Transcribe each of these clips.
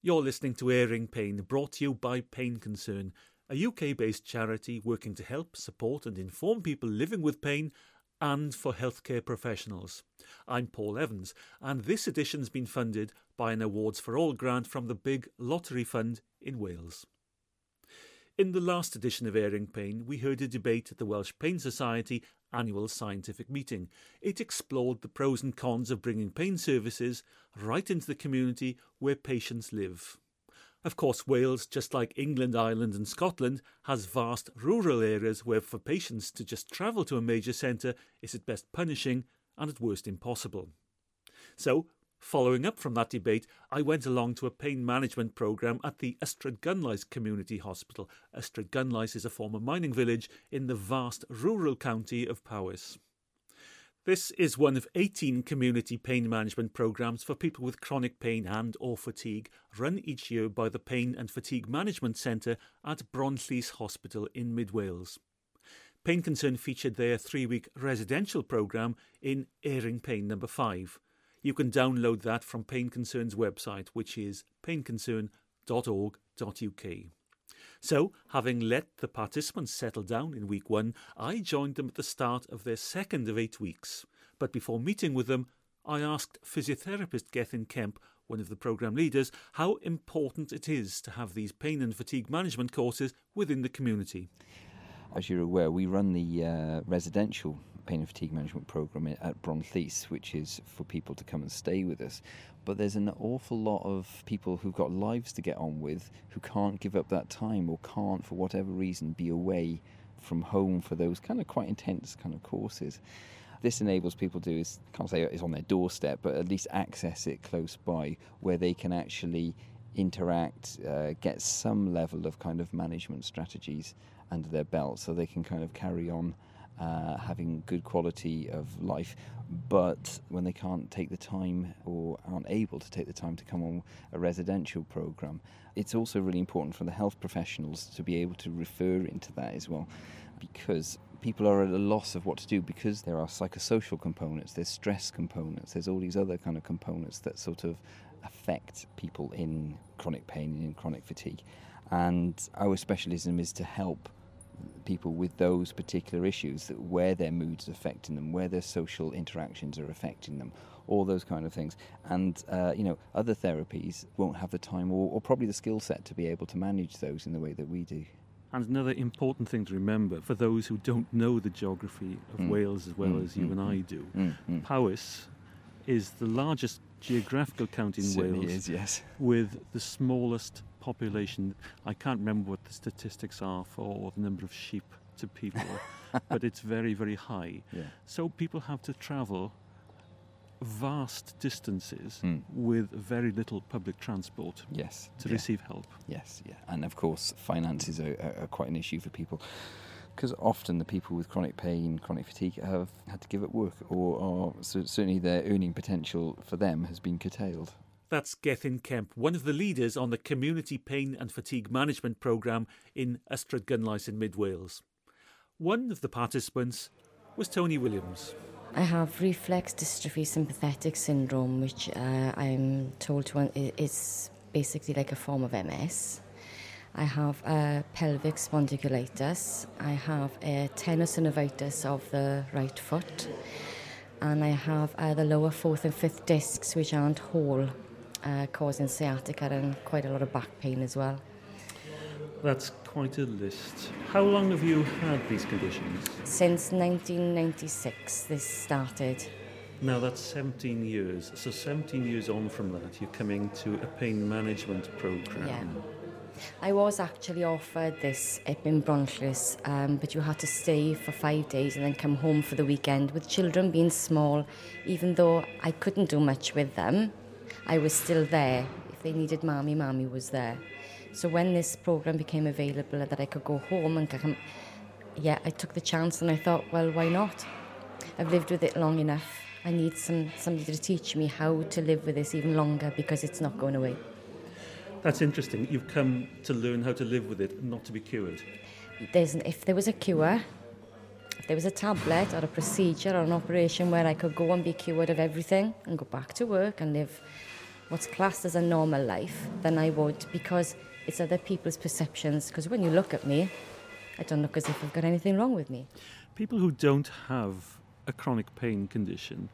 You're listening to Airing Pain, brought to you by Pain Concern, a UK based charity working to help, support, and inform people living with pain and for healthcare professionals. I'm Paul Evans, and this edition's been funded by an Awards for All grant from the Big Lottery Fund in Wales. In the last edition of Airing Pain, we heard a debate at the Welsh Pain Society annual scientific meeting. It explored the pros and cons of bringing pain services right into the community where patients live. Of course, Wales, just like England, Ireland, and Scotland, has vast rural areas where for patients to just travel to a major centre is at best punishing and at worst impossible. So, Following up from that debate, I went along to a pain management programme at the Ystrad Community Hospital. Ystrad is a former mining village in the vast rural county of Powys. This is one of 18 community pain management programmes for people with chronic pain and or fatigue run each year by the Pain and Fatigue Management Centre at Bronllys Hospital in Mid Wales. Pain Concern featured their three-week residential programme in Airing Pain number 5. You can download that from Pain Concern's website, which is painconcern.org.uk. So, having let the participants settle down in week one, I joined them at the start of their second of eight weeks. But before meeting with them, I asked physiotherapist Gethin Kemp, one of the programme leaders, how important it is to have these pain and fatigue management courses within the community. As you're aware, we run the uh, residential pain and fatigue management program at Bronllys, which is for people to come and stay with us. But there's an awful lot of people who've got lives to get on with who can't give up that time or can't, for whatever reason, be away from home for those kind of quite intense kind of courses. This enables people to, is, can't say it's on their doorstep, but at least access it close by where they can actually interact, uh, get some level of kind of management strategies under their belt so they can kind of carry on uh, having good quality of life, but when they can't take the time or aren't able to take the time to come on a residential program, it's also really important for the health professionals to be able to refer into that as well, because people are at a loss of what to do because there are psychosocial components, there's stress components, there's all these other kind of components that sort of affect people in chronic pain and in chronic fatigue. And our specialism is to help people with those particular issues, where their moods are affecting them, where their social interactions are affecting them, all those kind of things. And uh, you know, other therapies won't have the time or, or probably the skill set to be able to manage those in the way that we do. And another important thing to remember for those who don't know the geography of mm. Wales as well mm, as you mm, and I mm. do, mm, mm. Powys is the largest geographical county in Wales, is, yes. with the smallest population. I can't remember what the statistics are for the number of sheep to people, but it's very, very high. Yeah. So people have to travel vast distances mm. with very little public transport yes to yeah. receive help yes yeah and of course finances are, are, are quite an issue for people because often the people with chronic pain chronic fatigue have had to give up work or, or certainly their earning potential for them has been curtailed that's Gethin Kemp, one of the leaders on the Community Pain and Fatigue Management Programme in Ystradgynlais in Mid Wales. One of the participants was Toni Williams. I have reflex dystrophy sympathetic syndrome, which uh, I'm told to is basically like a form of MS. I have a pelvic spondylitis. I have a tenosynovitis of the right foot. And I have uh, the lower fourth and fifth discs, which aren't whole uh, causing sciatica and quite a lot of back pain as well. That's quite a list. How long have you had these conditions? Since 1996, this started. Now that's 17 years. So 17 years on from that, you're coming to a pain management program. Yeah. I was actually offered this up in Bronllys, um, but you had to stay for five days and then come home for the weekend. With children being small, even though I couldn't do much with them, I was still there. If they needed mommy, mommy was there. So when this program became available that I could go home and come, yeah, I took the chance and I thought, well, why not? I've lived with it long enough. I need some somebody to teach me how to live with this even longer because it's not going away. That's interesting. You've come to learn how to live with it, not to be cured. There's if there was a cure, if there was a tablet or a procedure or an operation where I could go and be cured of everything and go back to work and live what's classed as a normal life than I would because it's other people's perceptions. Because when you look at me, I don't look as if I've got anything wrong with me. People who don't have a chronic pain condition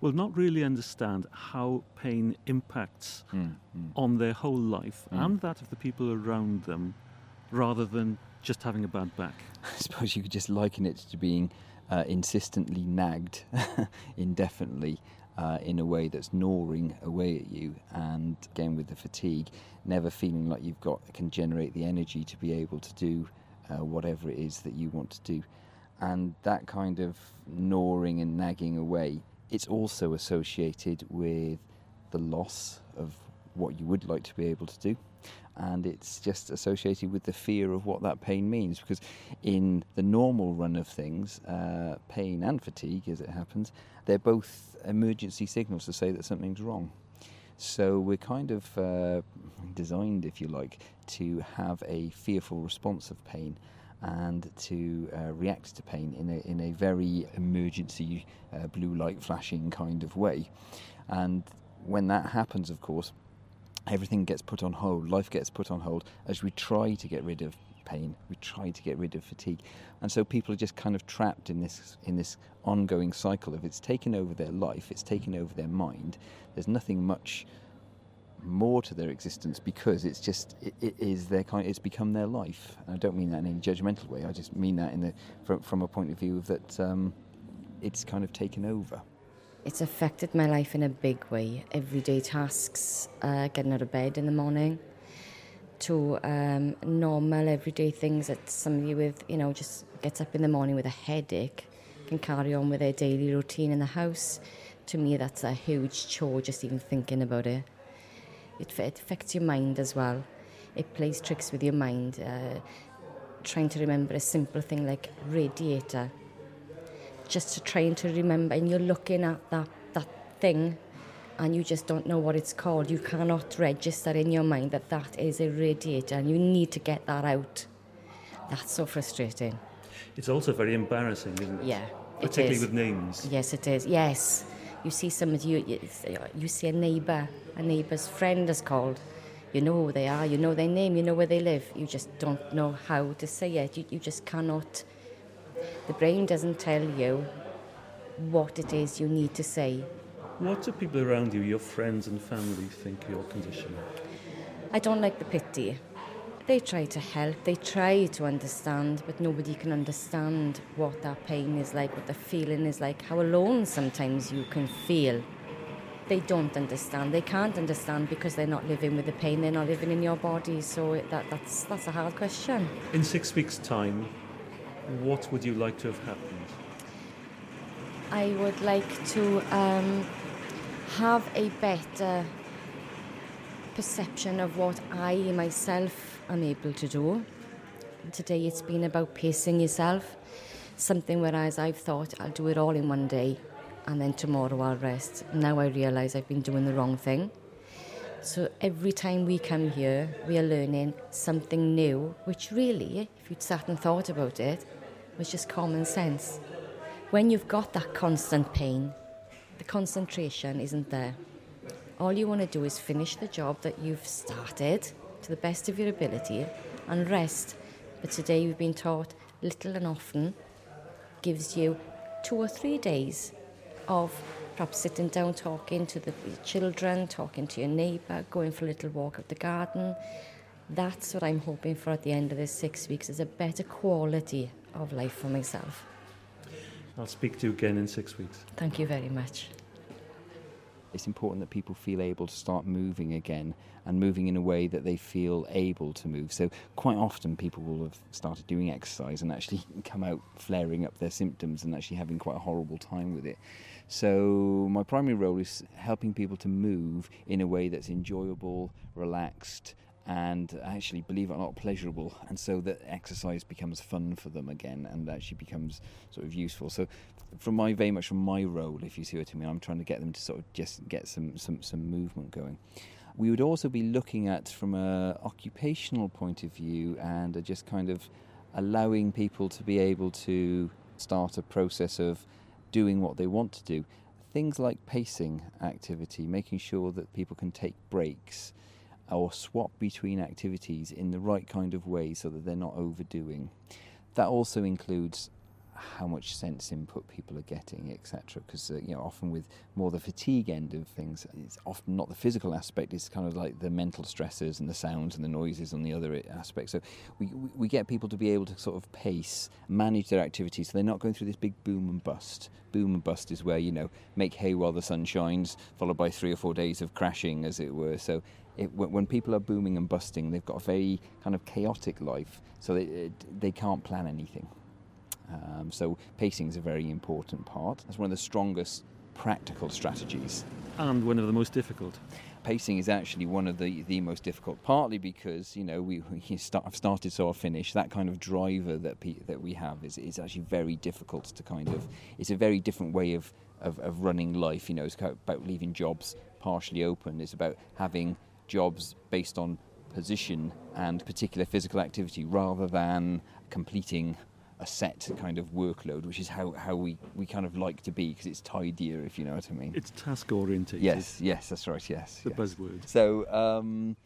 will not really understand how pain impacts mm, mm. on their whole life mm. and that of the people around them rather than just having a bad back. I suppose you could just liken it to being uh, insistently nagged indefinitely uh, in a way that's gnawing away at you, and again with the fatigue, never feeling like you've got can generate the energy to be able to do uh, whatever it is that you want to do, and that kind of gnawing and nagging away. It's also associated with the loss of what you would like to be able to do and it's just associated with the fear of what that pain means. Because in the normal run of things, uh, pain and fatigue, as it happens, they're both emergency signals to say that something's wrong. So we're kind of uh, designed, if you like, to have a fearful response of pain and to uh, react to pain in a, in a very emergency uh, blue light flashing kind of way. And when that happens, of course, everything gets put on hold, life gets put on hold as we try to get rid of pain, we try to get rid of fatigue. And so people are just kind of trapped in this in this ongoing cycle of it's taken over their life, it's taken over their mind. There's nothing much more to their existence because it's just it, it is their kind it's become their life and i don't mean that in any judgmental way i just mean that in the from, from a point of view that um, it's kind of taken over it's affected my life in a big way. Everyday tasks, uh, getting out of bed in the morning, to um, normal everyday things that somebody with, you know, just gets up in the morning with a headache can carry on with their daily routine in the house. To me, that's a huge chore just even thinking about it. It, it affects your mind as well. It plays tricks with your mind. Uh, trying to remember a simple thing like radiator just to trying to remember and you're looking at that, that thing and you just don't know what it's called. You cannot register in your mind that that is a radiator and you need to get that out. That's so frustrating. It's also very embarrassing, isn't it? Yeah. Particularly with names. Yes, it is. Yes. You see some of you, you, you see a neighbour, a neighbour's friend is called. You know who they are, you know their name, you know where they live. You just don't know how to say it. You, you just cannot the brain doesn't tell you what it is you need to say. What do people around you, your friends and family, think your condition? I don't like the pity. They try to help, they try to understand, but nobody can understand what that pain is like, what the feeling is like, how alone sometimes you can feel. They don't understand. They can't understand because they're not living with the pain. They're not living in your body. So that, that's that's a hard question. In six weeks' time, what would you like to have happened? I would like to um, have a better perception of what I myself am able to do. Today it's been about pacing yourself, something whereas I've thought I'll do it all in one day and then tomorrow I'll rest. Now I realise I've been doing the wrong thing. So every time we come here, we are learning something new, which really, if you'd sat and thought about it, was just common sense. When you've got that constant pain, the concentration isn't there. All you want to do is finish the job that you've started to the best of your ability and rest. But today we've been taught little and often gives you two or three days of perhaps sitting down talking to the children, talking to your neighbour, going for a little walk up the garden. That's what I'm hoping for at the end of this six weeks is a better quality of life for myself. I'll speak to you again in six weeks. Thank you very much. It's important that people feel able to start moving again and moving in a way that they feel able to move. So, quite often, people will have started doing exercise and actually come out flaring up their symptoms and actually having quite a horrible time with it. So, my primary role is helping people to move in a way that's enjoyable, relaxed, and actually, believe it or not, pleasurable, and so that exercise becomes fun for them again, and actually becomes sort of useful. So, from my very much from my role, if you see what I mean, I'm trying to get them to sort of just get some some some movement going. We would also be looking at from a occupational point of view, and just kind of allowing people to be able to start a process of doing what they want to do things like pacing activity, making sure that people can take breaks or swap between activities in the right kind of way so that they're not overdoing. That also includes how much sense input people are getting, etc. Because uh, you know, often with more the fatigue end of things, it's often not the physical aspect. It's kind of like the mental stresses and the sounds and the noises on the other aspect. So we we get people to be able to sort of pace, manage their activities, so they're not going through this big boom and bust. Boom and bust is where you know make hay while the sun shines, followed by three or four days of crashing, as it were. So it, when people are booming and busting, they've got a very kind of chaotic life, so they, they can't plan anything. Um, so pacing is a very important part. That's one of the strongest practical strategies. And one of the most difficult. Pacing is actually one of the, the most difficult, partly because you know we, we start, I've started so I finish. That kind of driver that pe- that we have is, is actually very difficult to kind of. It's a very different way of, of, of running life. You know, it's about leaving jobs partially open. It's about having jobs based on position and particular physical activity rather than completing a set kind of workload, which is how, how we, we kind of like to be because it's tidier, if you know what I mean. It's task oriented. Yes, yes, that's right, yes. The yes. buzzword. So um,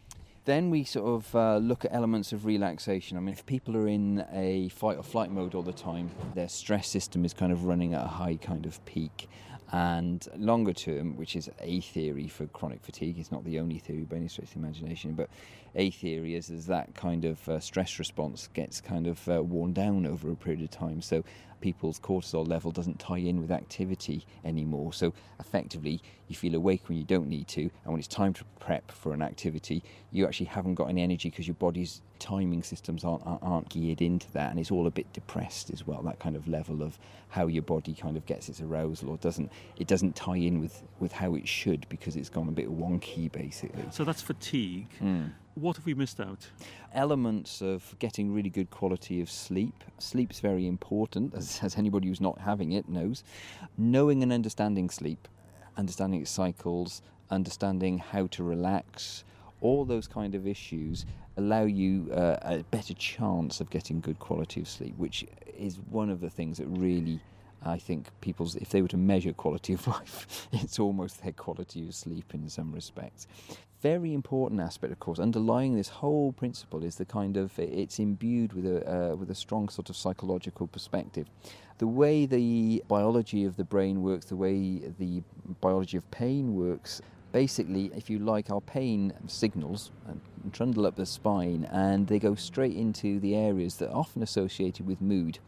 then we sort of uh, look at elements of relaxation. I mean, if people are in a fight or flight mode all the time, their stress system is kind of running at a high kind of peak. And longer term, which is a theory for chronic fatigue, it's not the only theory by any stretch of the imagination, but a theory is, is that kind of uh, stress response gets kind of uh, worn down over a period of time. So people's cortisol level doesn't tie in with activity anymore. So effectively, you feel awake when you don't need to, and when it's time to prep for an activity, you actually haven't got any energy because your body's timing systems aren't, aren't geared into that, and it's all a bit depressed as well. That kind of level of how your body kind of gets its arousal or doesn't, it doesn't tie in with, with how it should because it's gone a bit wonky basically. So that's fatigue. Mm. What have we missed out? Elements of getting really good quality of sleep. Sleep's very important, as, as anybody who's not having it knows. Knowing and understanding sleep, understanding its cycles, understanding how to relax, all those kind of issues allow you uh, a better chance of getting good quality of sleep, which is one of the things that really I think people's, if they were to measure quality of life, it's almost their quality of sleep in some respects. Very important aspect, of course, underlying this whole principle is the kind of it's imbued with a uh, with a strong sort of psychological perspective. The way the biology of the brain works, the way the biology of pain works, basically, if you like, our pain signals trundle up the spine and they go straight into the areas that are often associated with mood,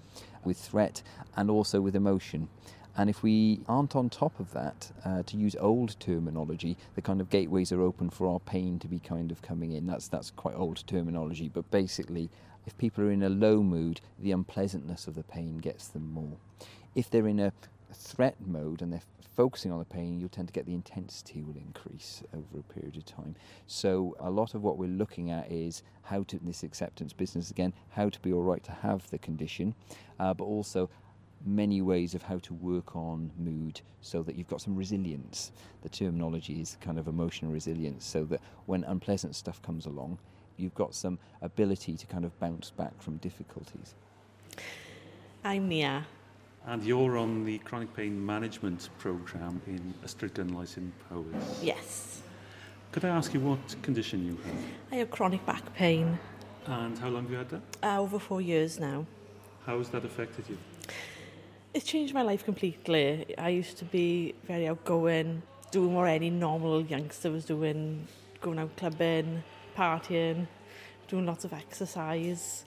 with threat, and also with emotion. And if we aren't on top of that, uh, to use old terminology, the kind of gateways are open for our pain to be kind of coming in. That's that's quite old terminology, but basically, if people are in a low mood, the unpleasantness of the pain gets them more. If they're in a threat mode and they're focusing on the pain, you'll tend to get the intensity will increase over a period of time. So a lot of what we're looking at is how to this acceptance business again, how to be all right to have the condition, uh, but also many ways of how to work on mood so that you've got some resilience. The terminology is kind of emotional resilience, so that when unpleasant stuff comes along, you've got some ability to kind of bounce back from difficulties. I'm Nia. And you're on the chronic pain management program in Ystradgynlais in Powys. Yes. Could I ask you what condition you have? I have chronic back pain. And how long have you had that? Uh, over four years now. How has that affected you? It's changed my life completely. I used to be very outgoing, doing what any normal youngster was doing, going out clubbing, partying, doing lots of exercise.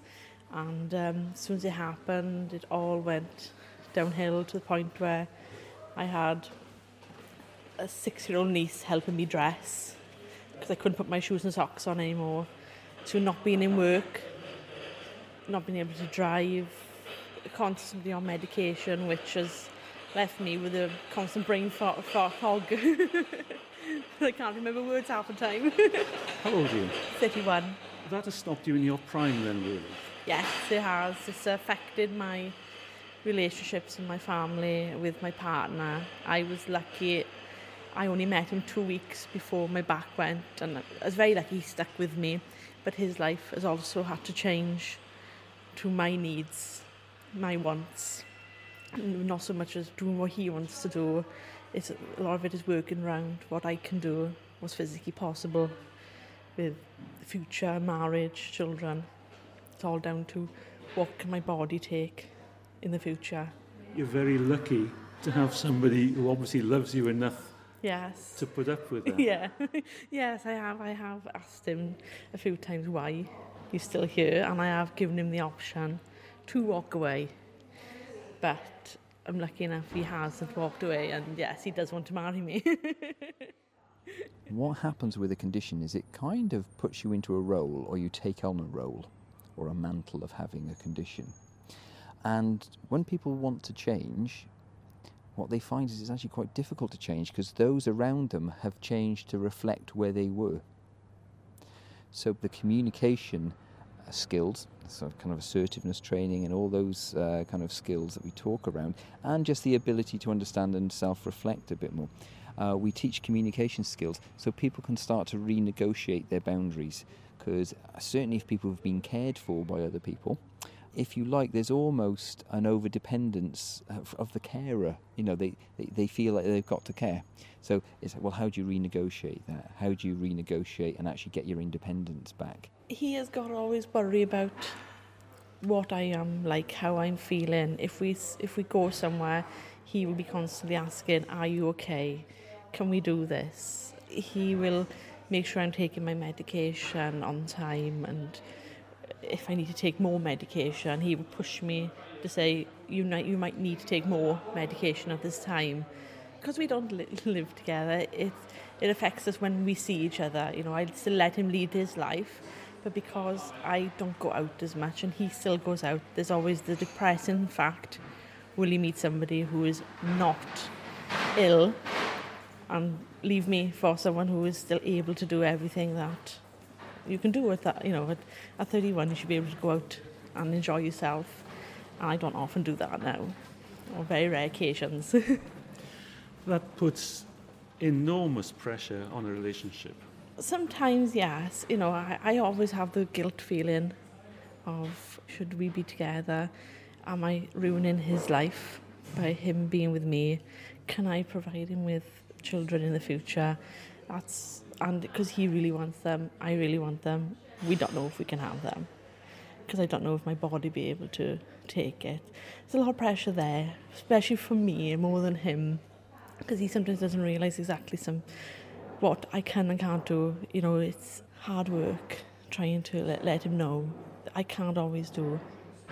And um, as soon as it happened, it all went downhill to the point where I had a six year old niece helping me dress because I couldn't put my shoes and socks on anymore. To not being in work, not being able to drive, constantly on medication, which has left me with a constant brain fog. fog. I can't remember words half the time. How old are you? 31. That has stopped you in your prime then, really? Yes, it has. It's affected my relationships in my family, with my partner. I was lucky. I only met him two weeks before my back went, and I was very lucky he stuck with me. But his life has also had to change to my needs my wants, not so much as doing what he wants to do. it's a lot of it is working around what I can do, what's physically possible with future, marriage, children. It's all down to what can my body take in the future. You're very lucky to have somebody who obviously loves you enough Yes. to put up with that. Yeah. yes, I have. I have asked him a few times why he's still here, and I have given him the option to walk away. But I'm lucky enough he hasn't walked away, and yes, he does want to marry me. What happens with a condition is it kind of puts you into a role, or you take on a role, or a mantle of having a condition. And when people want to change, what they find is it's actually quite difficult to change because those around them have changed to reflect where they were. So the communication uh, skills, so kind of assertiveness training, and all those uh, kind of skills that we talk around, and just the ability to understand and self-reflect a bit more. Uh, we teach communication skills so people can start to renegotiate their boundaries. Because certainly, if people have been cared for by other people, if you like, there's almost an over dependence of, the carer. You know, they, they, they feel like they've got to care. So it's like, well, how do you renegotiate that? How do you renegotiate and actually get your independence back? he has got to always worry about what I am like, how I'm feeling. If we if we go somewhere, he will be constantly asking, "Are you okay? Can we do this?" He will make sure I'm taking my medication on time, and if I need to take more medication, he will push me to say, "You might you might need to take more medication at this time." Because we don't li- live together, it it affects us when we see each other. You know, I still let him lead his life, but because I don't go out as much and he still goes out, there's always the depressing fact: will he meet somebody who is not ill and leave me for someone who is still able to do everything that you can do with that? You know, at, at 31, you should be able to go out and enjoy yourself. And I don't often do that now, on very rare occasions. That puts enormous pressure on a relationship. Sometimes, yes. You know, I, I always have the guilt feeling of should we be together? Am I ruining his life by him being with me? Can I provide him with children in the future? That's and because he really wants them, I really want them. We don't know if we can have them because I don't know if my body be able to take it. There's a lot of pressure there, especially for me more than him, because he sometimes doesn't realise exactly some what I can and can't do. You know, it's hard work trying to let, let him know I can't always do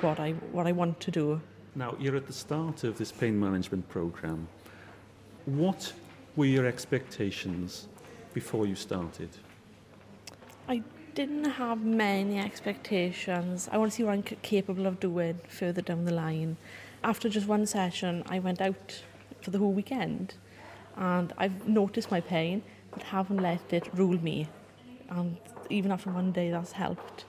what I what I want to do. Now, you're at the start of this pain management program. What were your expectations before you started? I didn't have many expectations. I want to see what I'm capable of doing further down the line. After just one session, I went out for the whole weekend and I've noticed my pain but haven't let it rule me. And even after one day, that's helped.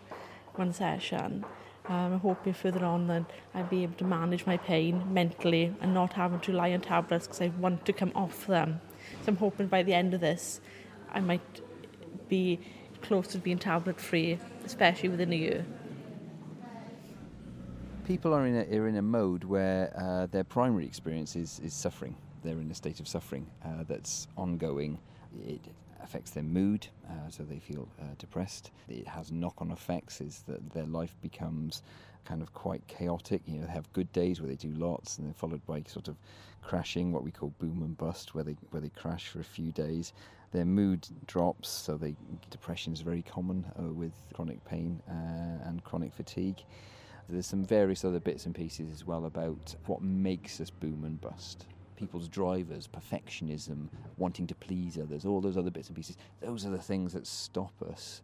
One session. Um, I'm hoping further on that I'll be able to manage my pain mentally and not having to rely on tablets because I want to come off them. So I'm hoping by the end of this, I might be close to being tablet free, especially within a year. People are in a, are in a mode where uh, their primary experience is, is suffering. They're in a state of suffering uh, that's ongoing. It affects their mood, uh, so they feel uh, depressed. It has knock-on effects, is that their life becomes kind of quite chaotic. You know, they have good days where they do lots, and then followed by sort of crashing, what we call boom and bust, where they where they crash for a few days. Their mood drops, so they depression is very common uh, with chronic pain uh, and chronic fatigue. There's some various other bits and pieces as well about what makes us boom and bust. People's drivers, perfectionism, wanting to please others, all those other bits and pieces. Those are the things that stop us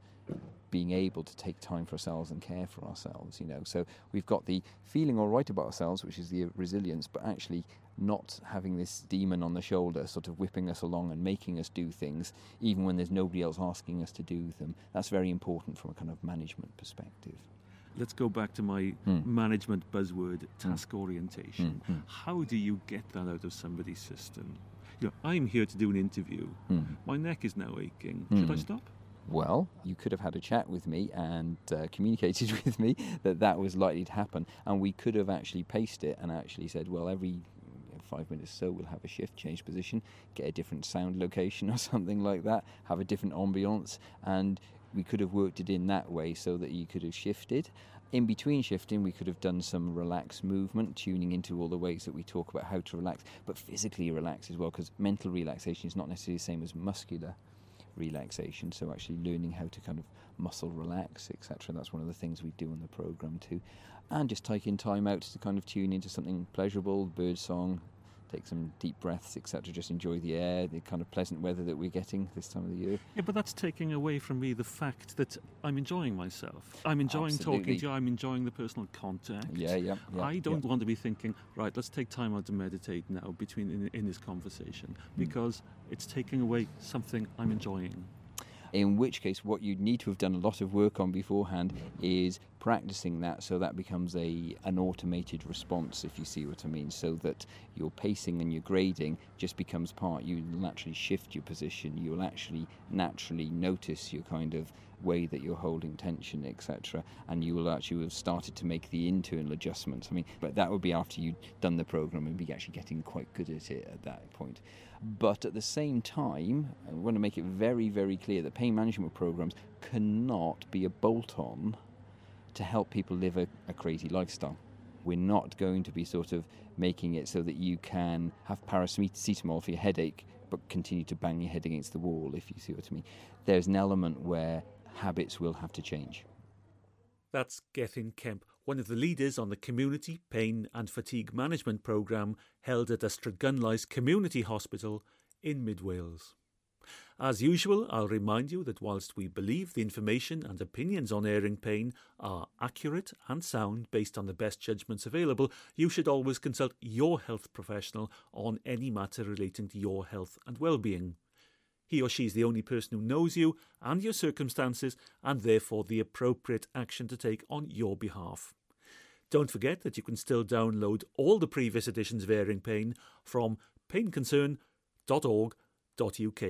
being able to take time for ourselves and care for ourselves, you know. So we've got the feeling all right about ourselves, which is the resilience, but actually not having this demon on the shoulder sort of whipping us along and making us do things even when there's nobody else asking us to do them. That's very important from a kind of management perspective. Let's go back to my Hmm. management buzzword, task orientation. Hmm, hmm. How do you get that out of somebody's system? You know, I'm here to do an interview. Hmm. My neck is now aching. Should I Hmm. stop? Well, you could have had a chat with me and uh, communicated with me that that was likely to happen, and we could have actually paced it and actually said, well, every five minutes so we'll have a shift, change position, get a different sound location or something like that, have a different ambiance, and we could have worked it in that way so that you could have shifted. In between shifting, we could have done some relaxed movement, tuning into all the ways that we talk about how to relax, but physically relax as well, because mental relaxation is not necessarily the same as muscular relaxation. So actually learning how to kind of muscle relax, etc. That's one of the things we do in the program too, and just taking time out to kind of tune into something pleasurable, bird song, take some deep breaths, etc. Just enjoy the air, the kind of pleasant weather that we're getting this time of the year. Yeah, but that's taking away from me the fact that I'm enjoying myself. I'm enjoying Absolutely. talking to you. I'm enjoying the personal contact. Yeah, yeah. yeah I don't yeah. want to be thinking, right, let's take time out to meditate now between in, in this conversation Hmm. because it's taking away something I'm enjoying. In which case, what you'd need to have done a lot of work on beforehand is practicing that so that becomes a an automated response, if you see what I mean, so that your pacing and your grading just becomes part. You naturally shift your position. You'll actually naturally notice your kind of way that you're holding tension, etc. And you will actually have started to make the internal adjustments. I mean, but that would be after you'd done the program and be actually getting quite good at it at that point. But at the same time, I want to make it very, very clear that pain management programs cannot be a bolt on to help people live a, a crazy lifestyle. We're not going to be sort of making it so that you can have paracetamol for your headache but continue to bang your head against the wall, if you see what I mean. There's an element where habits will have to change. That's Gethin Kemp, one of the leaders on the Community Pain and Fatigue Management Programme held at Ystradgynlais Community Hospital in Mid Wales. As usual, I'll remind you that whilst we believe the information and opinions on airing pain are accurate and sound based on the best judgments available, you should always consult your health professional on any matter relating to your health and well-being. He or she is the only person who knows you and your circumstances and therefore the appropriate action to take on your behalf. Don't forget that you can still download all the previous editions of Airing Pain from painconcern.org.uk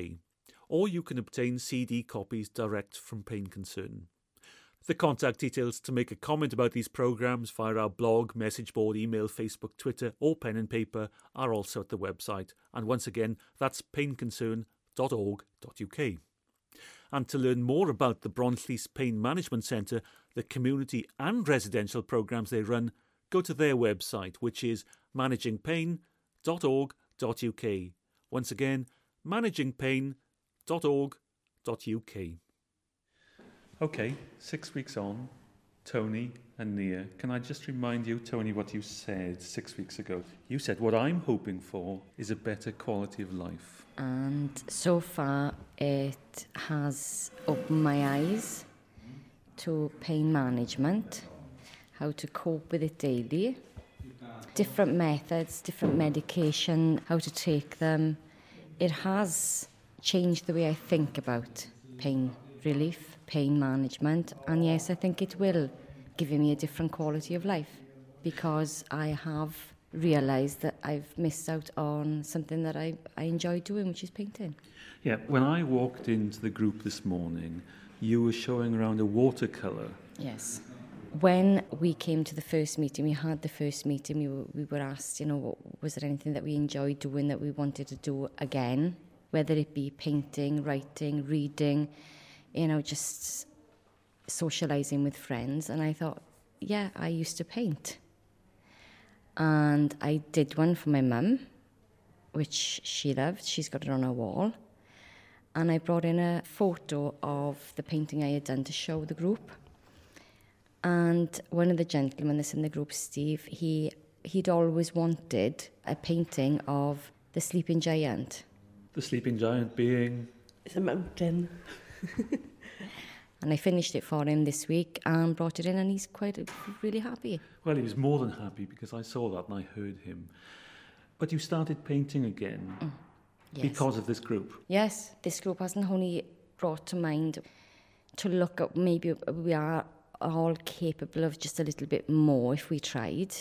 or you can obtain CD copies direct from Pain Concern. The contact details to make a comment about these programmes via our blog, message board, email, Facebook, Twitter, or pen and paper are also at the website. And once again, that's painconcern.org.uk. And to learn more about the Bronllys Pain Management Centre, the community and residential programmes they run, go to their website, which is managingpain.org.uk. Once again, managingpain.org.uk. Okay, six weeks on, Toni and Nia, can I just remind you, Toni, what you said six weeks ago? You said, What I'm hoping for is a better quality of life. And so far, it has opened my eyes to pain management, how to cope with it daily, different methods, different medication, how to take them. It has changed the way I think about pain relief, pain management, and yes, I think it will give me a different quality of life because I have realised that I've missed out on something that I, I enjoy doing, which is painting. Yeah, when I walked into the group this morning, you were showing around a watercolour. Yes. When we came to the first meeting, we had the first meeting, we were, we were asked, you know, was there anything that we enjoyed doing that we wanted to do again, whether it be painting, writing, reading, you know, just socialising with friends. And I thought, yeah, I used to paint. And I did one for my mum, which she loved. She's got it on her wall. And I brought in a photo of the painting I had done to show the group. And one of the gentlemen that's in the group, Steve, he he'd always wanted a painting of the sleeping giant. The sleeping giant being. It's a mountain. And I finished it for him this week and brought it in, and he's quite really happy. Well, he was more than happy because I saw that and I heard him. But you started painting again mm. Yes. because of this group. Yes, this group hasn't only brought to mind to look at maybe we are all capable of just a little bit more if we tried.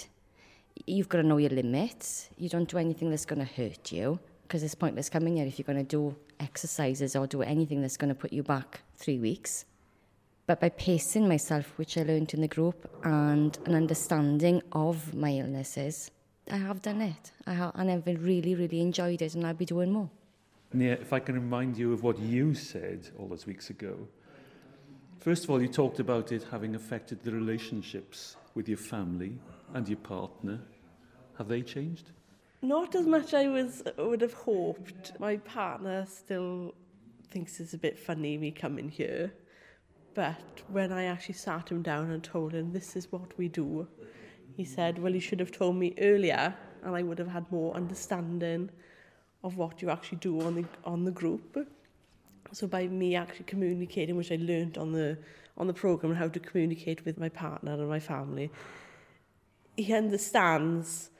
You've got to know your limits. You don't do anything that's going to hurt you because it's pointless coming here if you're going to do exercises or do anything that's going to put you back three weeks. But by pacing myself, which I learned in the group, and an understanding of my illnesses, I have done it. I have, and I've really, really enjoyed it, and I'll be doing more. Nia, if I can remind you of what you said all those weeks ago. First of all, you talked about it having affected the relationships with your family and your partner. Have they changed? Not as much I was would have hoped. My partner still thinks it's a bit funny me coming here. But when I actually sat him down and told him this is what we do, he said, Well, you should have told me earlier and I would have had more understanding of what you actually do on the on the group. So by me actually communicating, which I learned on the on the program, how to communicate with my partner and my family, he understands,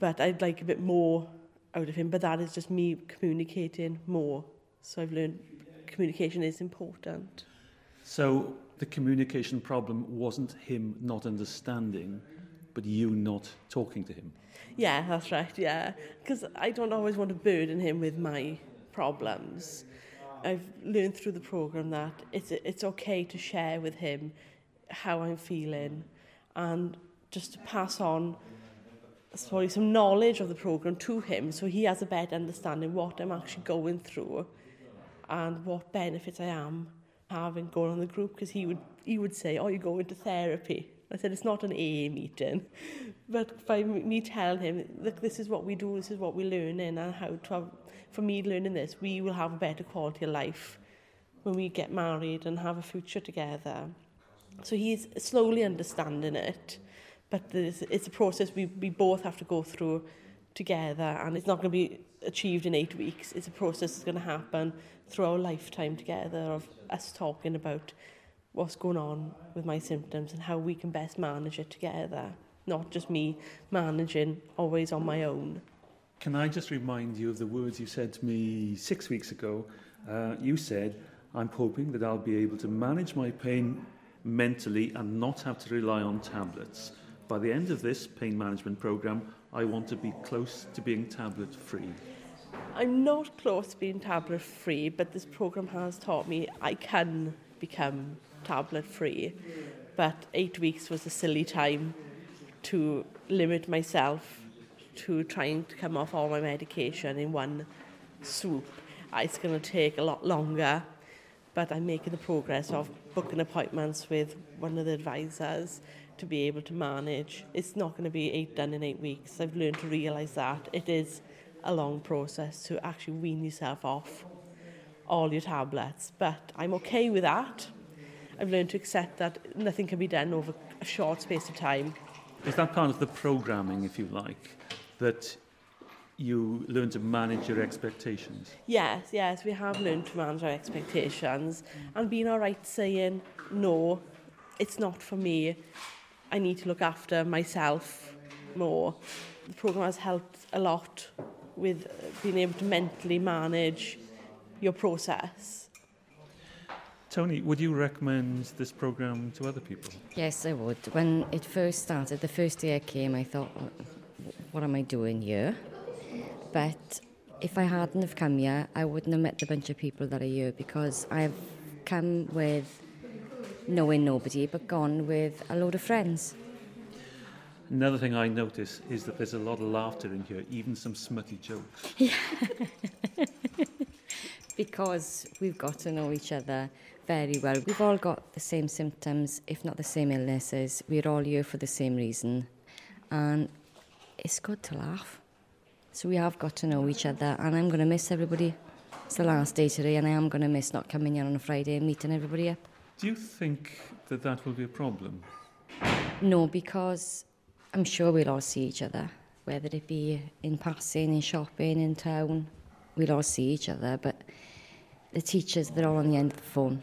but I'd like a bit more out of him. But that is just me communicating more. So I've learned communication is important. So the communication problem wasn't him not understanding, but you not talking to him. Yeah, that's right, yeah. Because I don't always want to burden him with my problems. I've learned through the program that it's it's okay to share with him how I'm feeling and just to pass on sorry some knowledge of the program to him so he has a better understanding what I'm actually going through and what benefits I am having going on the group. Because he would he would say, "Oh, you go into therapy." I said, it's not an AA meeting. But by me telling him, look, this is what we do, this is what we learn and how to have, for me learning this, we will have a better quality of life when we get married and have a future together. So he's slowly understanding it, but it's a process we, we both have to go through together, and it's not going to be achieved in eight weeks. It's a process that's going to happen through our lifetime together of us talking about what's going on with my symptoms and how we can best manage it together, not just me managing always on my own. Can I just remind you of the words you said to me six weeks ago? Uh, you said, I'm hoping that I'll be able to manage my pain mentally and not have to rely on tablets. By the end of this pain management program, I want to be close to being tablet free? I'm not close to being tablet free, but this program has taught me I can become tablet free. But eight weeks was a silly time to limit myself to trying to come off all my medication in one swoop. Ah, it's going to take a lot longer, but I'm making the progress of booking appointments with one of the advisors to be able to manage. It's not going to be eight done in eight weeks. I've learned to realise that it is a long process to actually wean yourself off all your tablets. But I'm okay with that I've learned to accept that nothing can be done over a short space of time. Is that part of the programming, if you like, that you learn to manage your expectations? Yes, yes, we have learned to manage our expectations and being all right saying, no, it's not for me. I need to look after myself more. The program has helped a lot with uh, being able to mentally manage your process. Tony, would you recommend this program to other people? Yes, I would. When it first started, the first day I came, I thought, what am I doing here? But if I hadn't have come here, I wouldn't have met the bunch of people that are here because I've come with knowing nobody, but gone with a load of friends. Another thing I notice is that there's a lot of laughter in here, even some smutty jokes. Yeah. because we've got to know each other very well. We've all got the same symptoms, if not the same illnesses. We're all here for the same reason. And it's good to laugh. So we have got to know each other, and I'm going to miss everybody. It's the last day today, and I am going to miss not coming in on a Friday and meeting everybody up. Do you think that that will be a problem? No, because I'm sure we'll all see each other, whether it be in passing, in shopping, in town. We'll all see each other, but the teachers, they're all on the end of the phone.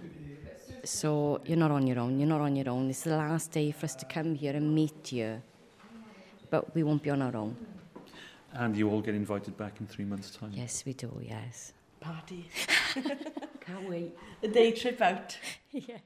So you're not on your own. You're not on your own. It's the last day for us to come here and meet you. But we won't be on our own. And you all get invited back in three months' time? Yes, we do, yes. Party. Can't wait. A day trip out. yeah.